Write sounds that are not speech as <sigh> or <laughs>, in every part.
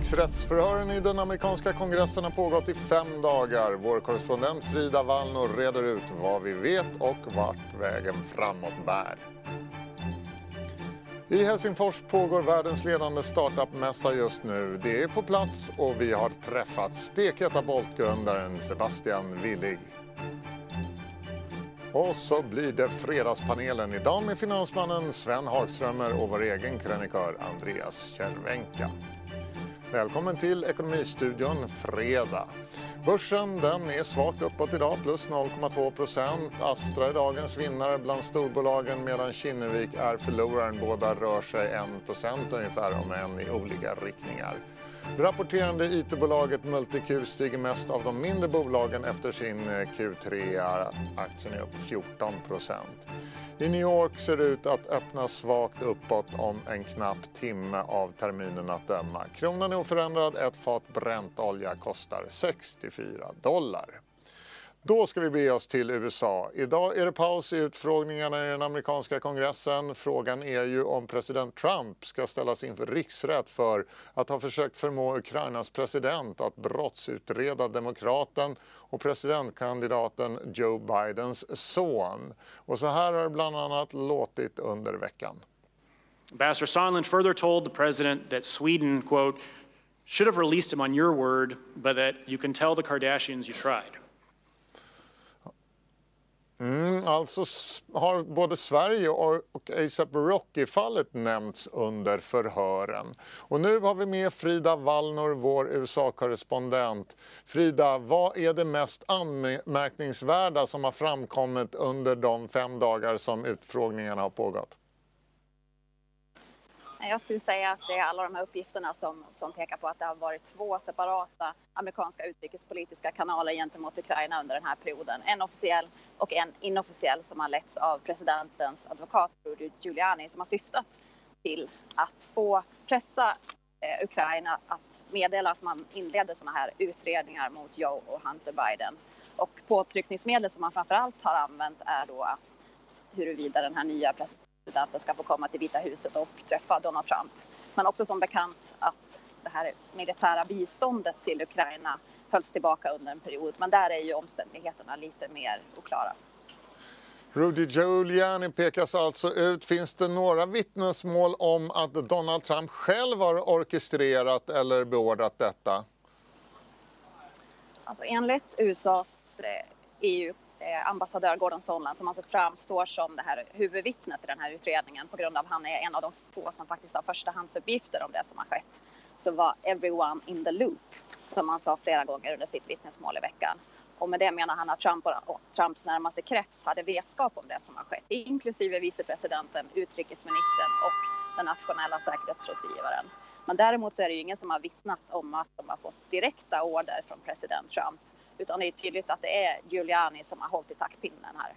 Riksrättsförhören i den amerikanska kongressen har pågått i fem dagar. Vår korrespondent Frida Wallner reder ut vad vi vet och vart vägen framåt bär. I Helsingfors pågår världens ledande startup-mässa just nu. Det är på plats och vi har träffat stekheta Bolt-grundaren Sebastian Willig. Och så blir det Fredagspanelen idag med finansmannen Sven Hagströmer och vår egen krönikör Andreas Cervenka. Välkommen till Ekonomistudion fredag. Börsen den är svagt uppåt idag, plus 0,2 procent. Astra är dagens vinnare bland storbolagen medan Kinnevik är förloraren. Båda rör sig 1 procent ungefär, om än i olika riktningar. Rapporterande it-bolaget Multiq stiger mest av de mindre bolagen efter sin Q3. Aktien är upp 14 procent. I New York ser det ut att öppna svagt uppåt om en knapp timme av terminen att döma. Kronan är oförändrad, ett fat bränt olja kostar 64 dollar. Då ska vi be oss till USA. Idag är det paus i utfrågningarna i den amerikanska kongressen. Frågan är ju om president Trump ska ställas inför riksrätt för att ha försökt förmå Ukrainas president att brottsutreda demokraten och presidentkandidaten Joe Bidens son. Och så här har det bland annat låtit under veckan. Ambassador Sondland further told the president that Sweden, quote, should have released him on your word, but that you can tell the Kardashians you tried. Mm, alltså har både Sverige och, och ASAP Rocky-fallet nämnts under förhören. Och nu har vi med Frida Wallnor, vår USA-korrespondent. Frida, vad är det mest anmärkningsvärda som har framkommit under de fem dagar som utfrågningarna har pågått? Jag skulle säga att det är alla de här uppgifterna som, som pekar på att det har varit två separata amerikanska utrikespolitiska kanaler gentemot Ukraina under den här perioden. En officiell och en inofficiell som har letts av presidentens advokat Rudy Giuliani som har syftat till att få pressa eh, Ukraina att meddela att man inleder sådana här utredningar mot Joe och Hunter Biden. Och påtryckningsmedlet som man framför allt har använt är då att huruvida den här nya presidenten presidenten ska få komma till Vita huset och träffa Donald Trump. Men också som bekant att det här militära biståndet till Ukraina hölls tillbaka under en period. Men där är ju omständigheterna lite mer oklara. Rudy Giuliani pekas alltså ut. Finns det några vittnesmål om att Donald Trump själv har orkestrerat eller beordrat detta? Alltså enligt USAs EU Eh, Eh, ambassadör Gordon Sondland som alltså framstår som det här huvudvittnet i den här utredningen på grund av att han är en av de få som faktiskt har förstahandsuppgifter om det som har skett. Så var everyone in the loop som han sa flera gånger under sitt vittnesmål i veckan. Och med det menar han att Trump och Trumps närmaste krets hade vetskap om det som har skett, inklusive vicepresidenten, utrikesministern och den nationella säkerhetsrådgivaren. Men däremot så är det ju ingen som har vittnat om att de har fått direkta order från president Trump utan det är tydligt att det är Giuliani som har hållit i taktpinnen här.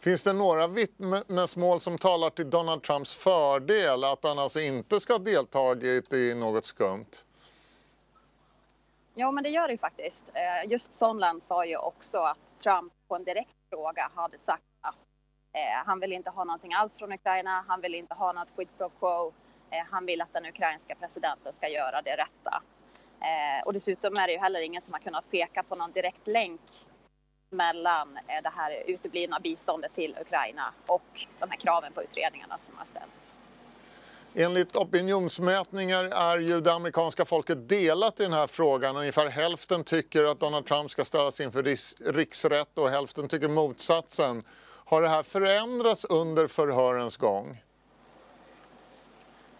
Finns det några vittnesmål som talar till Donald Trumps fördel, att han alltså inte ska ha deltagit i något skumt? Ja, men det gör det ju faktiskt. Eh, just Sondland sa ju också att Trump på en direkt fråga hade sagt att eh, han vill inte ha någonting alls från Ukraina, han vill inte ha något quid pro quo, eh, han vill att den ukrainska presidenten ska göra det rätta. Eh, och dessutom är det ju heller ingen som har kunnat peka på någon direkt länk mellan eh, det här uteblivna biståndet till Ukraina och de här kraven på utredningarna som har ställts. Enligt opinionsmätningar är ju det amerikanska folket delat i den här frågan. Ungefär hälften tycker att Donald Trump ska ställas inför riksrätt och hälften tycker motsatsen. Har det här förändrats under förhörens gång?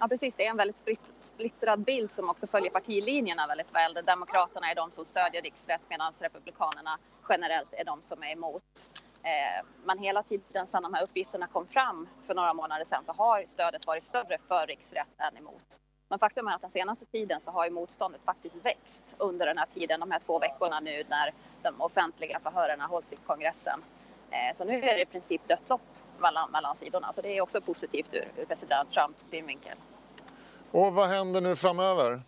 Ja precis, det är en väldigt splittrad bild som också följer partilinjerna väldigt väl. Demokraterna är de som stödjer riksrätt medan Republikanerna generellt är de som är emot. Eh, men hela tiden sedan de här uppgifterna kom fram för några månader sedan så har stödet varit större för riksrätt än emot. Men faktum är att den senaste tiden så har ju motståndet faktiskt växt under den här tiden, de här två veckorna nu när de offentliga förhören hålls i kongressen. Eh, så nu är det i princip dött lopp mellan, mellan sidorna. Så det är också positivt ur, ur president Trumps synvinkel. Och vad händer nu framöver?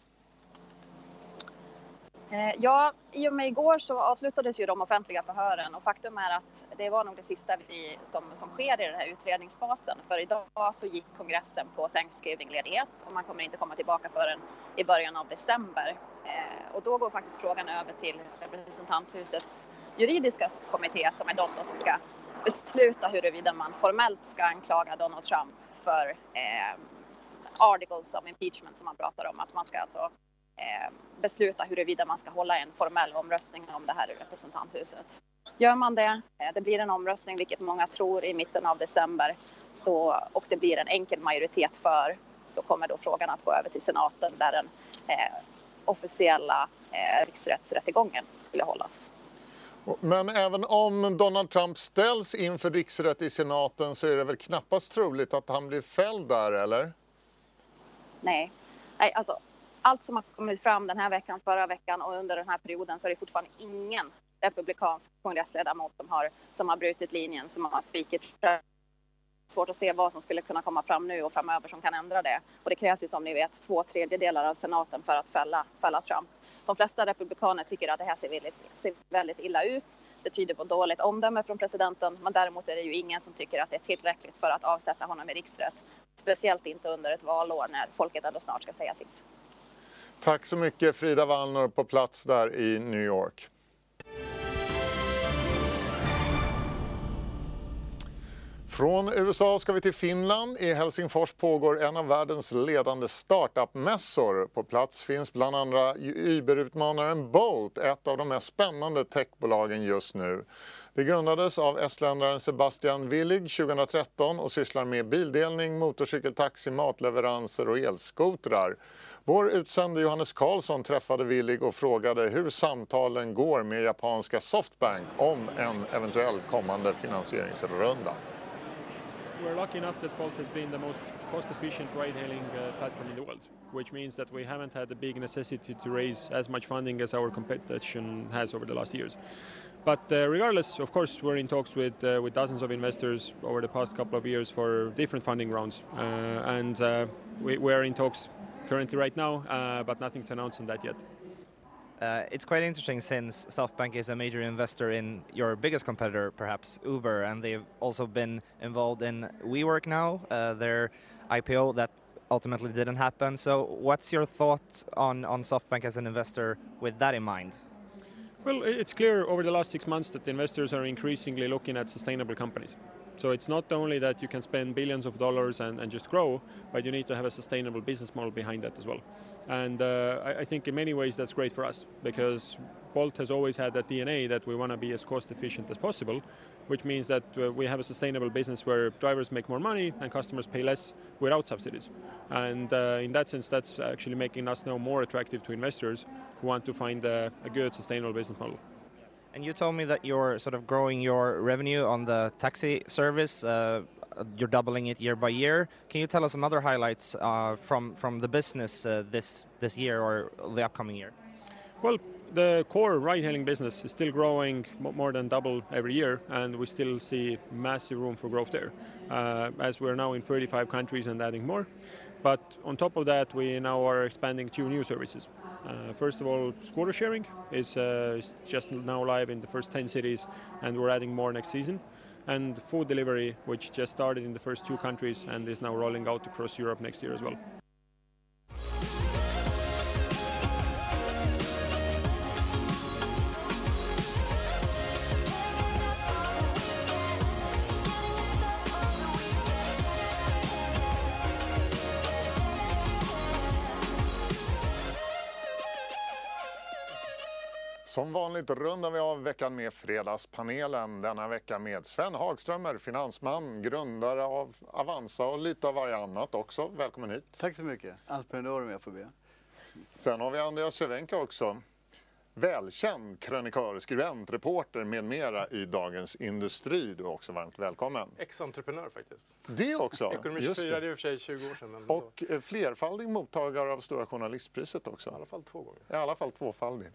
Eh, ja, i och med igår så avslutades ju de offentliga förhören och faktum är att det var nog det sista vi, som, som sker i den här utredningsfasen. För idag så gick kongressen på Thanksgiving-ledighet och man kommer inte komma tillbaka förrän i början av december. Eh, och då går faktiskt frågan över till representanthusets juridiska kommitté som är de som ska besluta huruvida man formellt ska anklaga Donald Trump för eh, articles of impeachment som man pratar om. Att man ska alltså eh, besluta huruvida man ska hålla en formell omröstning om det här i representanthuset. Gör man det, eh, det blir en omröstning, vilket många tror, i mitten av december så, och det blir en enkel majoritet för så kommer då frågan att gå över till senaten där den eh, officiella eh, riksrättsrättegången skulle hållas. Men även om Donald Trump ställs inför riksrätt i senaten så är det väl knappast troligt att han blir fälld där, eller? Nej, Nej alltså, allt som har kommit fram den här veckan, förra veckan och under den här perioden så är det fortfarande ingen republikansk kongressledamot som har, som har brutit linjen, som har svikit svårt att se vad som skulle kunna komma fram nu och framöver som kan ändra det. Och det krävs ju som ni vet två tredjedelar av senaten för att fälla, fälla Trump. De flesta republikaner tycker att det här ser väldigt, ser väldigt illa ut. Det tyder på dåligt omdöme från presidenten, men däremot är det ju ingen som tycker att det är tillräckligt för att avsätta honom i riksrätt. Speciellt inte under ett valår när folket ändå snart ska säga sitt. Tack så mycket Frida Wallner på plats där i New York. Från USA ska vi till Finland. I Helsingfors pågår en av världens ledande startup-mässor. På plats finns bland andra Uber-utmanaren Bolt, ett av de mest spännande techbolagen just nu. Det grundades av estländaren Sebastian Willig 2013 och sysslar med bildelning, motorcykeltaxi, matleveranser och elskotrar. Vår utsände Johannes Karlsson träffade Willig och frågade hur samtalen går med japanska Softbank om en eventuell kommande finansieringsrunda. We're lucky enough that Bolt has been the most cost-efficient ride-hailing uh, platform in the world, which means that we haven't had a big necessity to raise as much funding as our competition has over the last years. But uh, regardless, of course, we're in talks with uh, with dozens of investors over the past couple of years for different funding rounds, uh, and uh, we, we're in talks currently right now, uh, but nothing to announce on that yet. Uh, it's quite interesting since SoftBank is a major investor in your biggest competitor, perhaps Uber, and they've also been involved in WeWork now, uh, their IPO that ultimately didn't happen. So, what's your thoughts on, on SoftBank as an investor with that in mind? Well, it's clear over the last six months that investors are increasingly looking at sustainable companies. So it's not only that you can spend billions of dollars and, and just grow, but you need to have a sustainable business model behind that as well. And uh, I, I, think in many ways that's great for us because Bolt has always had that DNA that we want to be as cost efficient as possible, which means that uh, we have a sustainable business where drivers make more money and customers pay less without subsidies. And uh, in that sense, that's actually making us now more attractive to investors who want to find a, a good sustainable business model. And you told me that you're sort of growing your revenue on the taxi service. Uh, you're doubling it year by year. Can you tell us some other highlights uh, from from the business uh, this this year or the upcoming year? Well, the core ride-hailing business is still growing more than double every year, and we still see massive room for growth there. Uh, as we're now in 35 countries and adding more, but on top of that, we now are expanding two new services. Uh, first of all, scooter sharing is, uh, is just now live in the first 10 cities, and we're adding more next season and food delivery, which just started in the first two countries and is now rolling out across Europe next year as well. Som vanligt rundar vi av veckan med Fredagspanelen. Denna vecka med Sven Hagströmer, finansman, grundare av Avanza och lite av varje annat också. Välkommen hit. Tack så mycket. Entreprenör om jag får be. Sen har vi Andreas Cervenka också välkänd krönikör, skribent, reporter med mera i Dagens Industri. Du är också varmt välkommen. Ex-entreprenör faktiskt. Det också. Ekonomi 24, det är i och för sig 20 år sedan. Och då. Eh, flerfaldig mottagare av Stora Journalistpriset också. I alla fall två gånger. I alla fall tvåfaldig.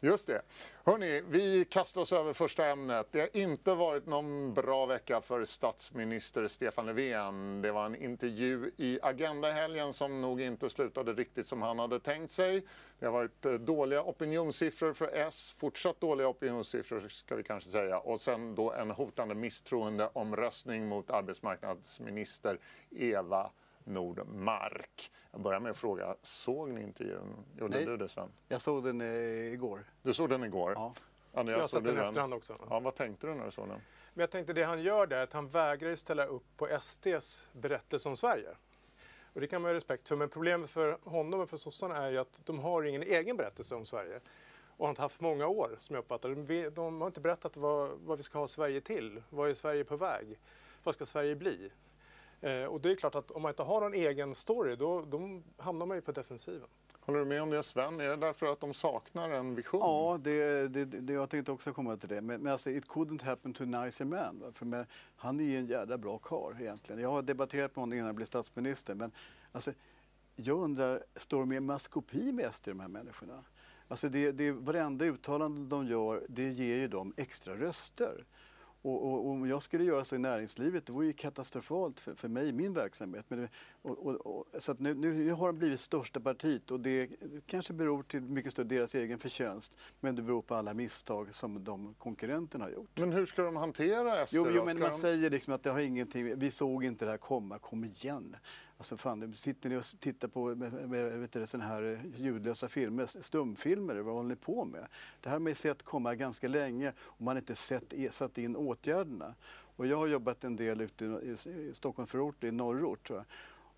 Just det. Hörni, vi kastar oss över första ämnet. Det har inte varit någon bra vecka för statsminister Stefan Löfven. Det var en intervju i Agenda helgen som nog inte slutade riktigt som han hade tänkt sig. Det har varit eh, dåliga opinionssiffror för S, fortsatt dåliga opinionssiffror ska vi kanske säga och sen då en hotande misstroendeomröstning mot arbetsmarknadsminister Eva Nordmark. Jag börjar med att fråga, såg ni intervjun? Gjorde Nej. du det Sven? Jag såg den eh, igår. Du såg den igår? Ja. Andreas, Jag har såg sett den i efterhand också. Ja, vad tänkte du när du såg den? Men jag tänkte det han gör där är att han vägrar ju ställa upp på SDs berättelse om Sverige. Och det kan man ha respekt för. Men problemet för honom och för sossarna är ju att de har ingen egen berättelse om Sverige. Och har inte haft många år som jag uppfattar det. De, de har inte berättat vad, vad vi ska ha Sverige till. Vad är Sverige på väg? Vad ska Sverige bli? Eh, och det är klart att om man inte har någon egen story då, då hamnar man ju på defensiven. Håller du med om det Sven? Är det därför att de saknar en vision? Ja, det, det, det, jag tänkte också komma till det. Men, men alltså, it couldn't happen to a nicer man. va? För men, han är ju en jävla bra karl egentligen. Jag har debatterat med honom innan jag blev statsminister. Men alltså, jag undrar, står de i maskopi med SD, de här människorna? Alltså det, det, varenda uttalande de gör, det ger ju dem extra röster. Och, och, om jag skulle göra så i näringslivet, det vore ju katastrofalt för, för mig i min verksamhet. Men det, och, och, så nu, nu har de blivit största partiet och det kanske beror till mycket större deras egen förtjänst. Men det beror på alla misstag som de konkurrenterna har gjort. Men hur ska de hantera SD Jo, jo men man de... säger liksom att det har ingenting, vi såg inte det här komma, kom igen. Alltså fan, sitter ni och tittar på vet du, såna här eh, ljudlösa filmer, stumfilmer, vad håller ni på med? Det här har man ju sett komma ganska länge och man har inte sett, satt in åtgärderna. Och jag har jobbat en del ute i, i, i i norrort. Va?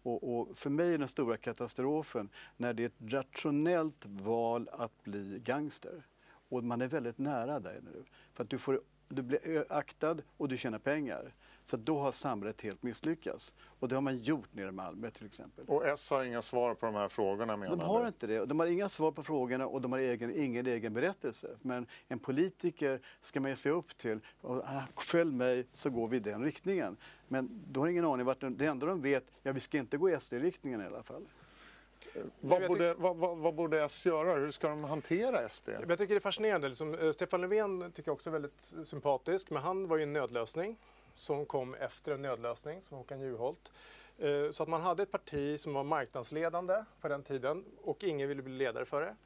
Och, och för mig är den stora katastrofen när det är ett rationellt val att bli gangster. Och man är väldigt nära där nu. För att du, får, du blir aktad och du tjänar pengar. Så då har samhället helt misslyckats. Och det har man gjort nere i Malmö till exempel. Och S har inga svar på de här frågorna menar De har du? inte det. De har inga svar på frågorna och de har egen, ingen egen berättelse. Men en politiker ska man sig upp till. Och, ah, följ mig så går vi i den riktningen. Men du har ingen aning vart de, det enda de vet, ja vi ska inte gå i SD-riktningen i alla fall. Vad Jag borde, vad, vad, vad borde S göra? Hur ska de hantera SD? Jag tycker det är fascinerande. Liksom, eh, Stefan Löfven tycker jag också är väldigt sympatisk. Men han var ju en nödlösning som kom efter en nödlösning som Håkan Juholt. Eh, Så att man hade ett parti som var marknadsledande på den tiden och ingen ville bli ledare för det.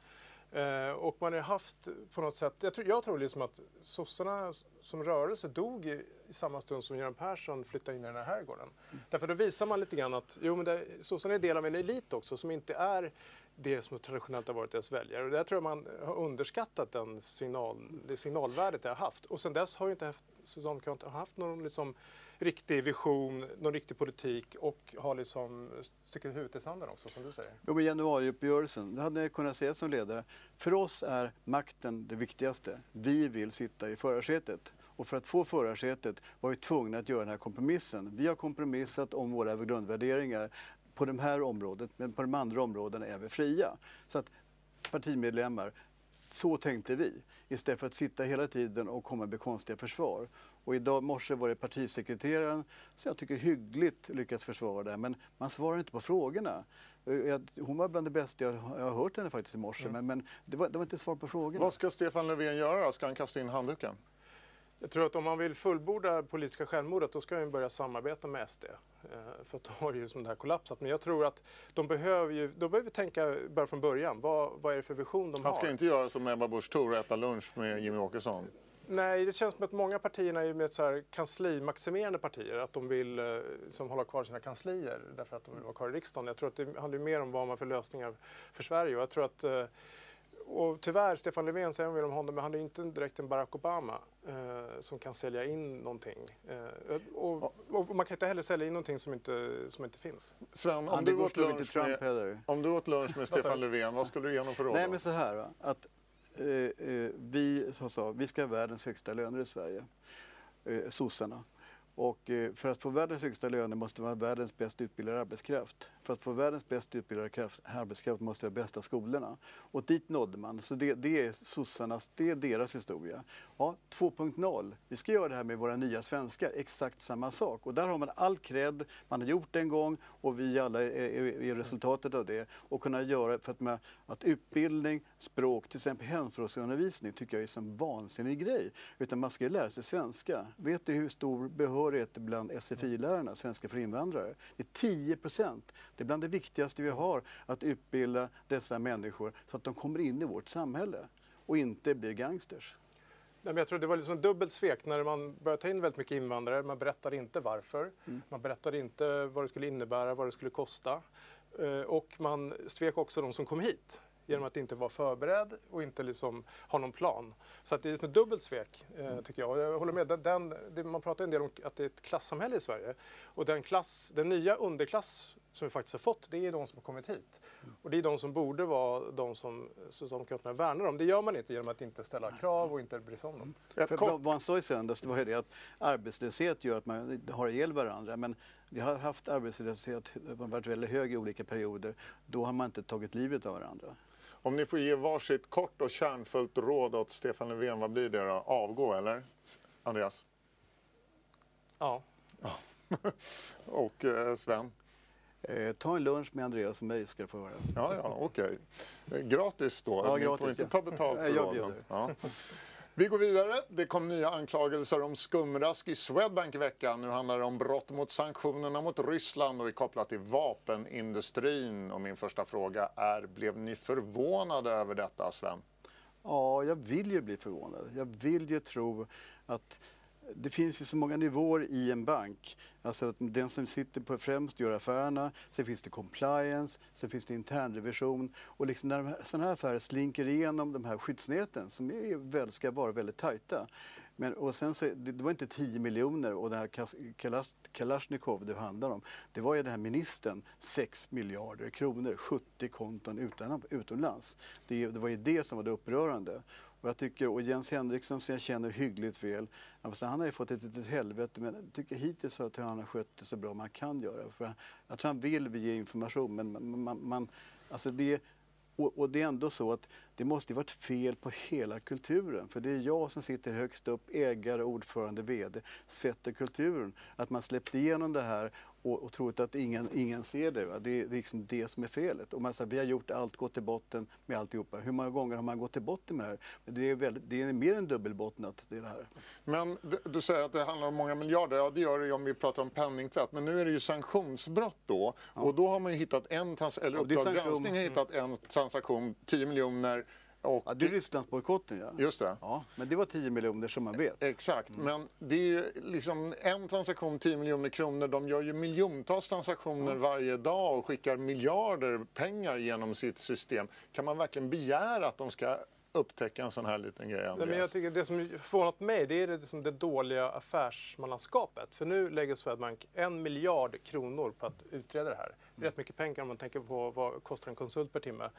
Eh, Och man har haft på något sätt, jag tror, jag tror liksom att sossarna som rörelse dog i, i samma stund som Göran Persson flyttade in i den här herrgården. Därför då visar man lite grann att jo, men det, sossarna är del av en elit också som inte är det som traditionellt har varit deras väljare. Och där tror jag man har underskattat den signal, det signalvärdet det har haft. Och sen dess har ju inte Socialdemokraterna har haft någon liksom riktig vision, någon riktig politik och har liksom stuckit huvudet i sanden också som du säger. Jo, men januariuppgörelsen, det hade jag kunnat säga som ledare. För oss är makten det viktigaste. Vi vill sitta i förarsätet. Och för att få förarsätet var vi tvungna att göra den här kompromissen. Vi har kompromissat om våra grundvärderingar på det här området, men på de andra områdena är vi fria. Så att partimedlemmar, så tänkte vi. Istället för att sitta hela tiden och komma med konstiga försvar. Och idag morse var det partisekreteraren som jag tycker hyggligt lyckats försvara det här. Men man svarar inte på frågorna. Jag- Hon var bland det bästa jag, jag har hört henne faktiskt i morse. Men, men det, var, det var inte svar på frågorna. Vad ska Stefan Löfven göra då? Ska han kasta in handduken? Jag tror att om man vill fullborda politiska självmordet då ska man börja samarbeta med SD. Eh, För då har ju liksom det här kollapsat. Men jag tror att de behöver ju, de behöver tänka bara från början. Vad, vad är det för vision de Han har? ska inte göra som Ebba Busch Thor och äta lunch med Jimmy Åkesson. Nej, det känns som att många partierna är med så här kanslimaximerande partier. Att de vill eh, som hålla kvar sina kanslier därför att de vill vara kvar i riksdagen. Jag tror att det handlar mer om vad man har för lösningar för Sverige. Och jag tror att eh, och tyvärr, Stefan Löfven säger vill om honom, men han är inte direkt en Barack Obama eh, som kan sälja in någonting. Eh, och, och man kan inte heller sälja in någonting som inte, som inte finns. Sven, om du, åt lunch Trump med, heller. om du åt lunch med Stefan? Löfven, vad skulle du ge honom för råd? Nej men så här va, att eh, eh, vi som sa, vi ska ha världens högsta löner i Sverige, eh, sossarna. Och eh, för att få världens högsta löner måste man ha världens bäst utbildade arbetskraft. För att få världens bäst utbildade kraft, arbetskraft måste vi ha bästa skolorna. Och dit nådde man. Så det, det är sossarnas, det är deras historia. Ja, 2.0. Vi ska göra det här med våra nya svenskar, exakt samma sak. Och där har man all cred, man har gjort det en gång och vi alla är, är, är resultatet av det. Och kunna göra för att, med, att utbildning, språk, till exempel hemspråksundervisning tycker jag är en vansinnig grej. Utan man ska ju lära sig svenska. Vet du hur stor behörighet bland SFI-lärarna, svenska för invandrare? Det är 10 procent. Det är bland det viktigaste vi har, att utbilda dessa människor så att de kommer in i vårt samhälle. och inte blir gangsters. Nej, men jag tror det var liksom dubbelt svek när man började ta in väldigt mycket invandrare. Man berättade inte varför. Mm. Man berättade inte vad det skulle innebära, vad det skulle kosta. Eh, och man svek också de som kom hit genom att inte vara förberedd och inte liksom ha någon plan. Så att det är ett dubbelt svek, eh, mm. tycker jag. Och jag håller med. Den, den, man pratar en del om att det är ett klassamhälle i Sverige. Och den, klass, den nya underklass som vi faktiskt har fått, det är de som har kommit hit. Mm. Och det är de som borde vara de som Socialdemokraterna värnar om. Det gör man inte genom att inte ställa krav och inte bry sig om dem. Mm. För vad han sa i söndags det var ju det att arbetslöshet gör att man har ihjäl varandra. Men vi har haft arbetslöshet, har varit väldigt hög i olika perioder. Då har man inte tagit livet av varandra. Om ni får ge varsitt kort och kärnfullt råd åt Stefan Löfven, vad blir det då? Avgå eller? Andreas? Ja. ja. <laughs> och eh, Sven? Eh, ta en lunch med Andreas och mig ska du få höra. Ja, ja, okej. Okay. Gratis då? Ja, Ni gratis, får inte ja. ta betalt <laughs> för råden. Ja. Vi går vidare. Det kom nya anklagelser om skumrask i Swedbank i veckan. Nu handlar det om brott mot sanktionerna mot Ryssland och är kopplat till vapenindustrin. Och min första fråga är, blev ni förvånade över detta, Sven? Ja, jag vill ju bli förvånad. Jag vill ju tro att det finns ju så många nivåer i en bank. Alltså den som sitter på främst gör affärerna, sen finns det compliance, sen finns det internrevision. Och liksom när sådana här affärer slinker igenom de här skyddsnäten som är, väl, ska vara väldigt tajta. Men, och sen så, det, det var inte 10 miljoner och det här Kalash, Kalashnikov det handlar om, det var ju den här ministern 6 miljarder kronor, 70 konton utan, utomlands. Det, det var ju det som var det upprörande. Och, jag tycker, och Jens Henriksson som jag känner hyggligt väl, alltså han har ju fått ett litet helvete men jag tycker hittills att han har skött det så bra man kan göra. För jag tror han vill ge information men man, man, man alltså det, och, och, det är ändå så att det måste varit fel på hela kulturen. För det är jag som sitter högst upp, ägare, ordförande, VD, sätter kulturen. Att man släppte igenom det här och, och trott att ingen, ingen ser det. Va? Det är liksom det som är felet. Och man säger, vi har gjort allt, gått till botten med alltihopa. Hur många gånger har man gått till botten med det här? Det är, väldigt, det är mer än dubbelbottnat det, här. Men du säger att det handlar om många miljarder. Ja, det gör det om vi pratar om penningtvätt. Men nu är det ju sanktionsbrott då. Ja. Och då har man ju hittat en, trans eller Uppdrag granskning har hittat en transaktion, 10 miljoner och, ja, det är Rysslandsbojkotten ja. Just det. Ja, men det var 10 miljoner som man vet. Exakt, mm. men det är ju liksom en transaktion 10 miljoner kronor. De gör ju miljontals transaktioner mm. varje dag och skickar miljarder pengar genom sitt system. Kan man verkligen begära att de ska upptäcka en sån här liten grej, Nej, men jag tycker Det som förvånat mig det är det, liksom det dåliga affärsmannaskapet. För nu lägger Swedbank en miljard kronor på att utreda det här. Det är rätt mycket pengar om man tänker på vad kostar en konsult per timme.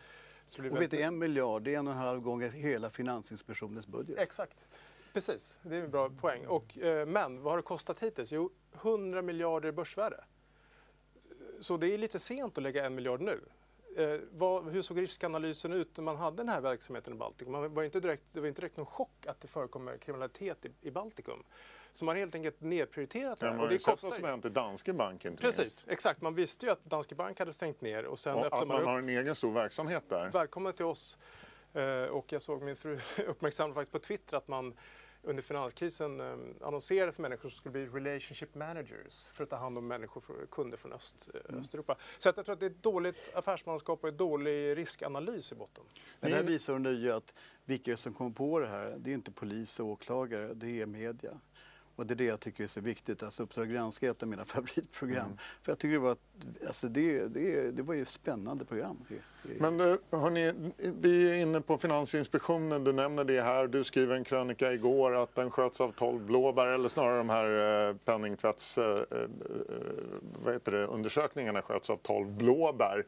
Så och vet du, en miljard det är en och en halv gånger hela Finansinspektionens budget. Exakt. Precis, det är en bra poäng. Och, eh, men vad har det kostat hittills? Jo, 100 miljarder i börsvärde. Så det är lite sent att lägga en miljard nu. Eh, vad, hur såg riskanalysen ut när man hade den här verksamheten i Baltikum? Man var inte direkt, det var inte direkt någon chock att det förekommer kriminalitet i, i Baltikum. Så man har helt enkelt nedprioriterat det här. Ja, man har ju sett vad som hänt i Danske Bank inte Precis, minst. exakt. Man visste ju att Danske Bank hade stängt ner och sen och att man upp. har en egen stor verksamhet där. Välkommen till oss. Eh, och jag såg min fru <laughs> uppmärksamma faktiskt på Twitter att man under finanskrisen eh, annonserade för människor som skulle bli relationship managers för att ta hand om människor, kunder från Öst, eh, mm. Östeuropa. Så att jag tror att det är ett dåligt affärsmanskap och en dålig riskanalys i botten. Men det här visar nu att vilka som kommer på det här, det är inte polis och åklagare, det är media. Och det är det jag tycker är så viktigt. Alltså Uppdrag granska är ett av mina <laughs> favoritprogram. Mm. För jag tycker det var, alltså det, det, det var ju ett spännande program. Men eh, hörni, vi är inne på Finansinspektionen. Du nämner det här. Du skriver en krönika igår att den sköts av 12 blåbär eller snarare de här eh, penningtvätts... Eh, vad heter det, undersökningarna sköts av 12 blåbär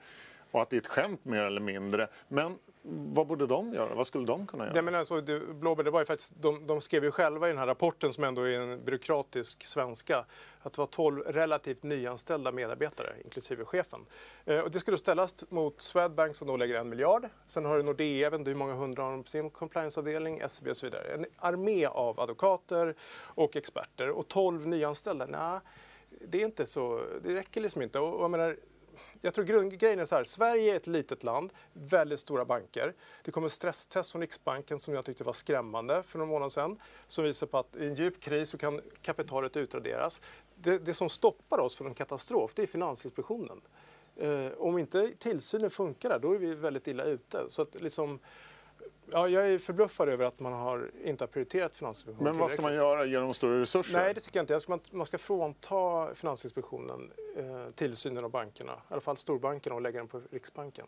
och att det är ett skämt mer eller mindre. Men vad borde de göra? Vad skulle de kunna göra? Nej, men alltså, det, Blåbär, det var ju faktiskt, de, de skrev ju själva i den här rapporten som ändå är en byråkratisk svenska att det var 12 relativt nyanställda medarbetare, inklusive chefen. Eh, och det skulle ställas mot Swedbank som då lägger en miljard. Sen har du Nordea, jag vet inte hur många hundra har de på sin compliance-avdelning, SEB och så vidare. En armé av advokater och experter och 12 nyanställda. Nej, det är inte så, det räcker liksom inte. Och, och jag menar, jag tror grundgrejen är så här, Sverige är ett litet land, väldigt stora banker. Det kom en stresstest från Riksbanken som jag tyckte var skrämmande för några månader sedan. Som visar på att i en djup kris så kan kapitalet utraderas. Det, det som stoppar oss från en katastrof, det är Finansinspektionen. Eh, om inte tillsynen funkar där, då är vi väldigt illa ute. Så att liksom, Ja, jag är förbluffad över att man har, inte har prioriterat Finansinspektionen Men vad ska man göra? Ge dem större resurser? Nej, det tycker jag inte. Jag ska, man, man ska frånta Finansinspektionen eh, tillsynen av bankerna, i alla fall storbankerna, och lägga den på Riksbanken.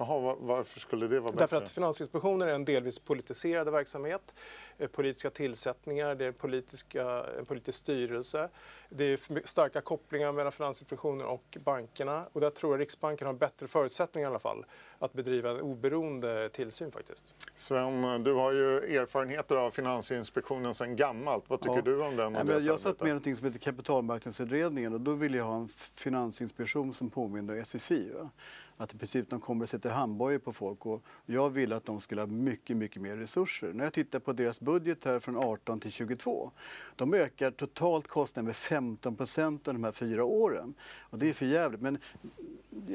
Jaha, va- varför skulle det vara bättre? Därför att Finansinspektionen är en delvis politiserad verksamhet. Eh, Politiska tillsättningar, det är politiska, en politisk styrelse. Det är starka kopplingar mellan Finansinspektionen och bankerna. Och där tror jag Riksbanken har bättre förutsättningar i alla fall att bedriva en oberoende tillsyn faktiskt. Sven, du har ju erfarenheter av Finansinspektionen sedan gammalt. Vad tycker Ja. du om den? och Nej, men jag satt med i någonting som heter kapitalmarknadsutredningen och då ville jag ha en finansinspektion som påminner om SSI. Va? Att i princip de kommer och sätter handbojor på folk och jag ville att de skulle ha mycket, mycket mer resurser. När jag tittar på deras budget här från 18 till 22, de ökar totalt kostnaden med 15 procent under de här fyra åren. Och det är för jävligt. Men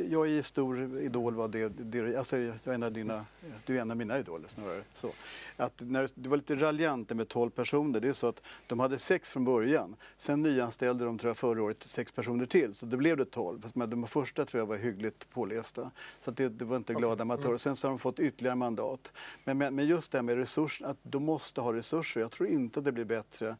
jag är stor idol vad det, det alltså jag är en av dina, du är en av mina idoler snarare. Så. Att när, du var lite raljant med 12 personer. Det är så att de hade sex från början. Sen nyanställde de tror jag förra året sex personer till. Så det blev det 12. Men de första tror jag var hyggligt pålästa. Så att det, det var inte glada amatörer. Sen så har de fått ytterligare mandat. Men, men, men just det här med resurser, att de måste ha resurser. Jag tror inte att det blir bättre.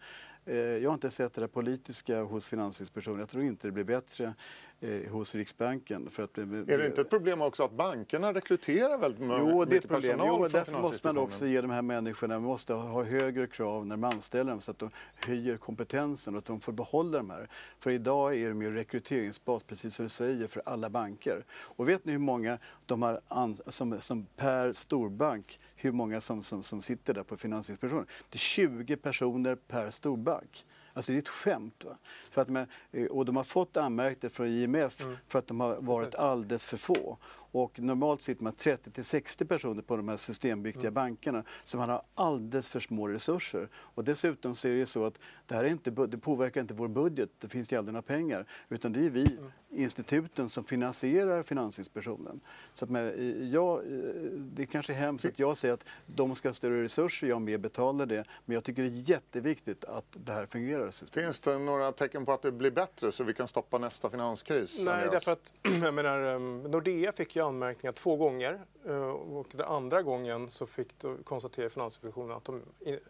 Eh, Jag har inte sett det där politiska hos Finansinspektionen. Jag tror inte det blir bättre eh, hos Riksbanken. För att, Är det inte ett problem också att bankerna rekryterar väldigt Jo, det är ett mycket problem. personal Jo, därför måste man också ge de här människorna, man måste ha högre krav när man anställer dem så att de höjer kompetensen och att de får behålla de här. För idag är de ju rekryteringsbas, precis som du säger, för alla banker. Och vet ni hur många de har som, som per storbank, hur många som, som, som sitter där på Finansinspektionen? Det är 20 personer per storbank. Alltså det är ett skämt. Va? För att de, är- och de har fått anmärkningar från IMF för att de har varit alldeles för få. Och normalt sitter man 30 till 60 personer på de här systemviktiga bankerna så man har alldeles för små resurser. Och dessutom så är det ju så att det här är inte, det påverkar inte vår budget, det finns ju aldrig några pengar. Utan det är vi, instituten, som finansierar Finansinspektionen. Så att med, ja, eh, det är kanske hemskt att jag säger att de ska ha större resurser, jag med betalar det. Men jag tycker det är jätteviktigt att det här fungerar. systemet. Finns det några tecken på att det blir bättre så vi kan stoppa nästa finanskris? Nej, Andreas? därför att <clears throat> jag menar, um, Nordea fick ju anmärkningar två gånger eh, och den andra gången så fick då konstatera Finansinspektionen att de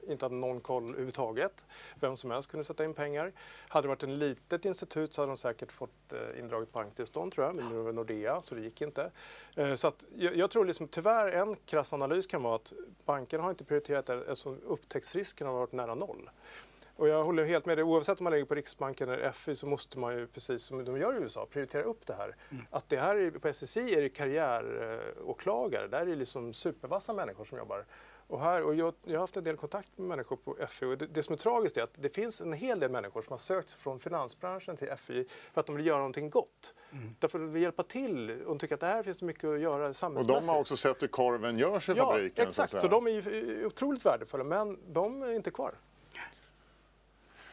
inte hade någon koll överhuvudtaget. Vem som helst kunde sätta in pengar. Hade det varit ett litet institut så hade de säkert fått eh, indraget banktillstånd tror jag, men det var Nordea så det gick inte. Eh, så att jag, tror liksom, tyvärr en krass analys kan vara att bankerna har inte prioriterat det, eftersom upptäcktsrisken har varit nära noll. Och jag håller helt med dig. Oavsett om man lägger på Riksbanken eller FI så måste man ju, precis som de gör i USA, prioritera upp det här. Att det här är, på SSI är det karriäråklagare. Där är det liksom supervassa människor som jobbar. Och, här, och jag, jag har haft en del kontakt med människor på FI och det, det som är tragiskt är att det finns en hel del människor som har sökt från finansbranschen till FI för att de vill göra någonting gott. Därför att de vill hjälpa till och tycker att det här finns mycket att göra Och samhällsmässigt. de har också sett hur korven görs i Ja, fabriken. exakt. Så, Så, de är ju otroligt värdefulla men de är inte kvar.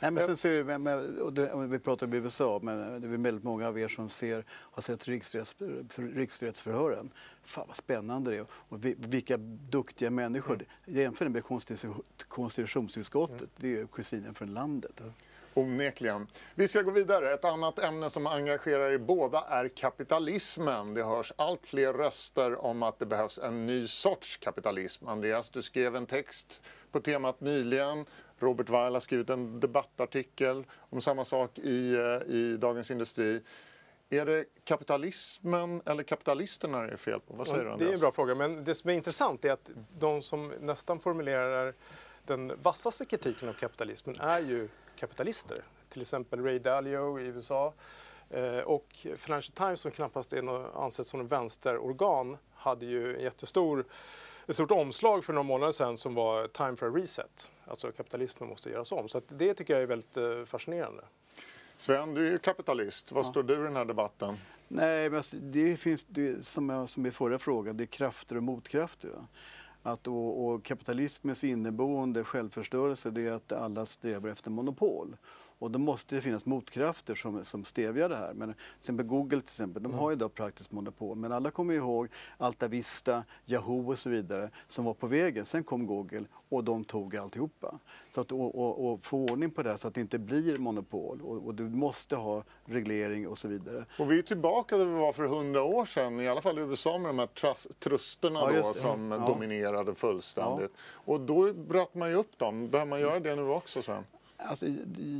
Nej, men sen ser vi, om vi pratar om USA, men det är väldigt många av er som ser, har sett riksrätts, för, riksrättsförhören. Fan vad spännande det är och vi, vilka duktiga människor. Jämför det med konstitu- konstitutionsutskottet, det är ju kusinen från landet. Onekligen. Vi ska gå vidare. Ett annat ämne som engagerar er båda är kapitalismen. Det hörs allt fler röster om att det behövs en ny sorts kapitalism. Andreas, du skrev en text på temat nyligen. Robert Weil har skrivit en debattartikel om samma sak i, eh, i Dagens Industri. Är det kapitalismen eller kapitalisterna det är fel på? Vad säger du det är en bra fråga, men det som är intressant är att de som nästan formulerar den vassaste kritiken av kapitalismen är ju kapitalister. Till exempel Ray Dalio i USA eh, och Financial Times som knappast är något ansett som en vänsterorgan hade ju en jättestor ett stort omslag för några månader sedan som var Time for a reset. Alltså kapitalismen måste göras om. Så att det tycker jag är väldigt eh, fascinerande. Sven, du är ju kapitalist. Vad står du i den här debatten? Nej, men alltså, det finns, det, som, jag, som i förra frågan, det är krafter och motkrafter. Va? Att, och, och kapitalismens inneboende självförstörelse det är att alla strävar efter monopol. Och då måste det finnas motkrafter som, som stävjar det här. Men till exempel Google till exempel, de har ju idag praktiskt monopol. Men alla kommer ihåg Alta Vista, Yahoo och så vidare som var på vägen. Sen kom Google och de tog alltihopa. Så att, och, och, och få ordning på det här så att det inte blir monopol. Och, och du måste ha reglering och så vidare. Och vi är tillbaka där vi var för hundra år sedan, i alla fall i USA med de här trust, trusterna Ja, då, som Ja. dominerade fullständigt. Och då bröt man ju upp dem. Behöver man göra det nu också Sven? Alltså,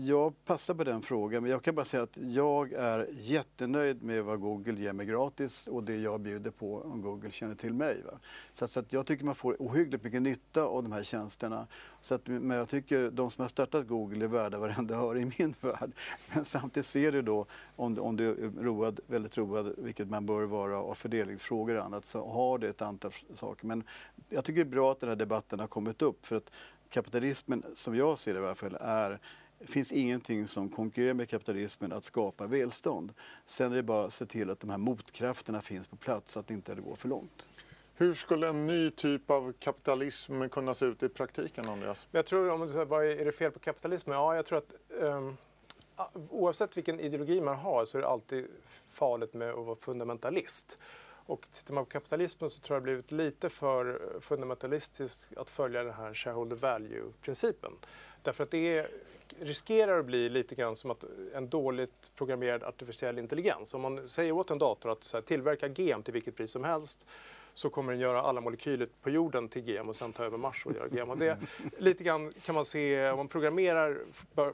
jag passar på den frågan, men jag kan bara säga att jag är jättenöjd med vad Google ger mig gratis och det jag bjuder på om Google känner till mig. Va? Så, att, så att jag tycker man får ohyggligt mycket nytta av de här tjänsterna. Så att, men jag tycker de som har startat Google är värda varenda öre i min <laughs> värld. Men samtidigt ser du då, om, om du är road, väldigt road, vilket man bör vara, av fördelningsfrågor och annat, så har det ett antal saker. Men jag tycker det är bra att den här debatten har kommit upp. för att kapitalismen, som jag ser det i alla fall, är det finns ingenting som konkurrerar med kapitalismen att skapa välstånd. Sen är det bara att se till att de här motkrafterna finns på plats så att det inte går för långt. Hur skulle en ny typ av kapitalism kunna se ut i praktiken Andreas? Jag tror, om du säger vad är, det fel på kapitalismen? Ja, jag tror att a- oavsett vilken ideologi man har så är det alltid farligt med att vara fundamentalist. Och tittar man på kapitalismen så tror jag det har blivit lite för fundamentalistiskt att följa den här shareholder value-principen. Därför att det är, riskerar att bli lite grann som att en dåligt programmerad artificiell intelligens. Om man säger åt en dator att så här, tillverka gem till vilket pris som helst så kommer den göra alla molekyler på jorden till gem och sen ta över Mars och göra gem. Och det, <laughs> lite grann kan man se, om man programmerar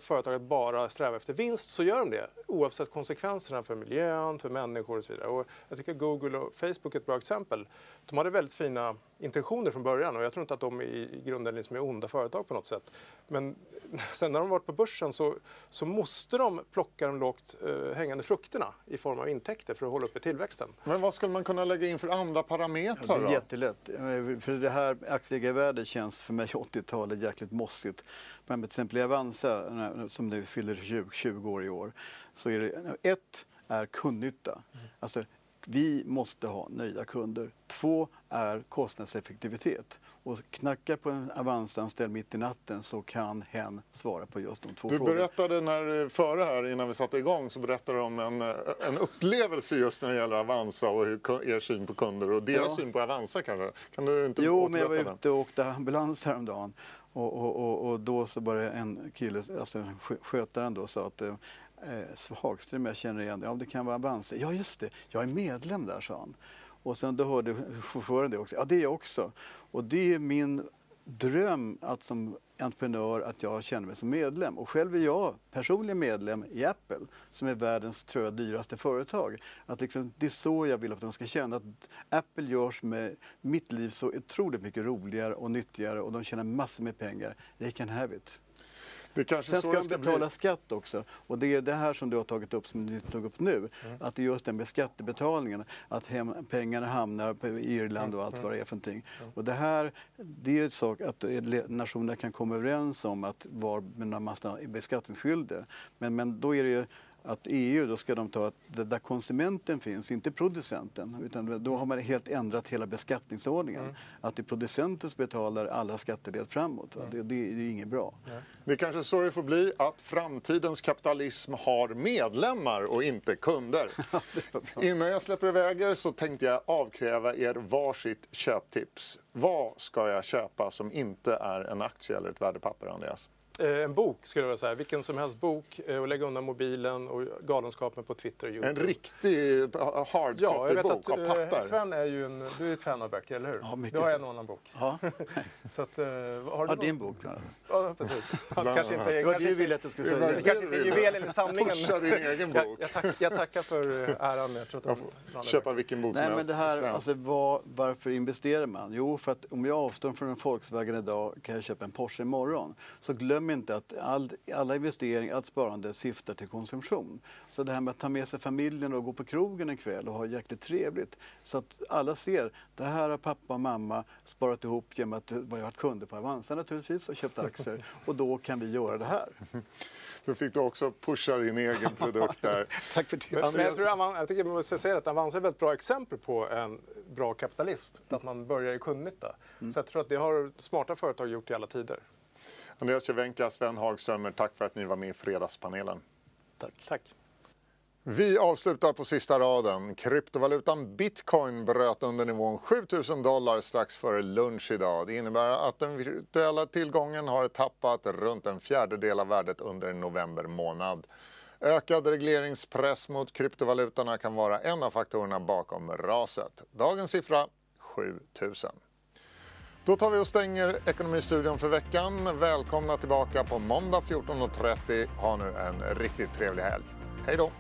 företag att bara sträva efter vinst så gör de det oavsett konsekvenserna för miljön, för människor och så vidare. Och jag tycker Google och Facebook är ett bra exempel. De hade väldigt fina intentioner från början och jag tror inte att de i, grunden liksom är onda företag på något sätt. Men <laughs> sen när de varit på börsen så, så måste de plocka de lågt eh, hängande frukterna i form av intäkter för att hålla uppe tillväxten. Men vad skulle man kunna lägga in för andra Ja, parametrar det är då? jättelätt. Eh, För det här aktieägarvärdet känns för mig <laughs> 80-talet jäkligt mossigt. Men till exempel i Avanza, när- som nu fyller 20, 20 år i år, så är det ett är kundnytta. Alltså, vi måste ha nöjda kunder. Två är kostnadseffektivitet. Och knackar på en Avanza-anställd mitt i natten så kan hen svara på just de två Du frågorna. berättade när, före här, innan vi satte igång, så berättade du om en, en upplevelse just när det gäller Avanza och hur, er syn på kunder och deras Ja. syn på Avanza kanske. Kan du inte Jo, men jag var ute och åkte ambulans häromdagen. Och, och, och, och då så bara en kille, alltså skö- skötaren då sa att eh, Svagström, jag känner igen ja det kan vara Avanza. Ja just det, jag är medlem där sa han. Och sen då hörde chauffören det också, ja det är jag också. Och det är min dröm att som entreprenör att jag känner mig som medlem. Och själv är jag personligen medlem i Apple som är världens tror jag, dyraste företag. Att liksom, det är så jag vill att de ska känna att Apple görs med mitt liv så otroligt mycket roligare och nyttigare och de tjänar massor med pengar. They can have it. Det kanske Sen ska de betala bli. skatt också. Och det är det här som du har tagit upp, som du tog upp nu. Att det är just det med skattebetalningen. Att hem, pengarna hamnar på Irland och allt vad det är för någonting. Och det här, det är en sak att nationerna kan komma överens om att var massa är beskattningsskyldiga. Men, men då är det ju att EU, då ska de ta att det där konsumenten finns, inte producenten. Utan då har man helt ändrat hela beskattningsordningen. Att det är producenten som betalar alla skatteled framåt. Va? Det, det är ju inget bra. Det är kanske så det får bli att framtidens kapitalism har medlemmar och inte kunder. <laughs> Innan jag släpper iväg er så tänkte jag avkräva er varsitt köptips. Vad ska jag köpa som inte är en aktie eller ett värdepapper, Andreas? Eh, en bok skulle jag vilja säga, vilken som helst bok eh, och lägga undan mobilen och galenskapen på Twitter och En Youtube. riktig eh, hard Ja, jag vet copy-bok att av papper. Sven är ju en, du är ett fan av böcker, eller hur? Ja, mycket du har en annan bok. Ja, <laughs> Så att, har du ja din bok. Ja, precis. <laughs> Ja, kanske inte, Det var kanske det du ville att jag skulle var säga. det kanske inte är juvel eller sanningen. Pusha din <laughs> egen bok. jag, tack, jag tackar för äran. Jag tror att Jag köpa vilken bok som Nej, men helst. det här, Sven. alltså, vad, varför investerar man? Jo, för att om jag avstår från en Volkswagen idag kan jag köpa en Porsche imorgon. Så glöm inte att all, alla investeringar, allt sparande syftar till konsumtion. Så det här med att ta med sig familjen och gå på krogen en kväll och ha jäkligt trevligt. Så att alla ser, det här har pappa och mamma sparat ihop genom att vi har varit kunder på Avanza naturligtvis och köpt aktier. <laughs> och då kan vi göra det här. Då fick du också pusha din egen produkt där. <laughs> Tack för det. Men, men jag, tror Avan, jag tycker man måste säga att Avanza är ett väldigt bra exempel på en bra kapitalism. Att man börjar i kundnytta. Så jag tror att det har smarta företag gjort i alla tider. Andreas Cervenka, Sven Hagströmer, tack för att ni var med i Fredagspanelen. Tack. Tack. Vi avslutar på sista raden. Kryptovalutan bitcoin bröt under nivån 7000 dollar strax före lunch idag. Det innebär att den virtuella tillgången har tappat runt en fjärdedel av värdet under november månad. Ökad regleringspress mot kryptovalutorna kan vara en av faktorerna bakom raset. Dagens siffra 7000. Då tar vi och stänger Ekonomistudion för veckan. Välkomna tillbaka på måndag 14.30. Ha nu en riktigt trevlig helg. Hej då!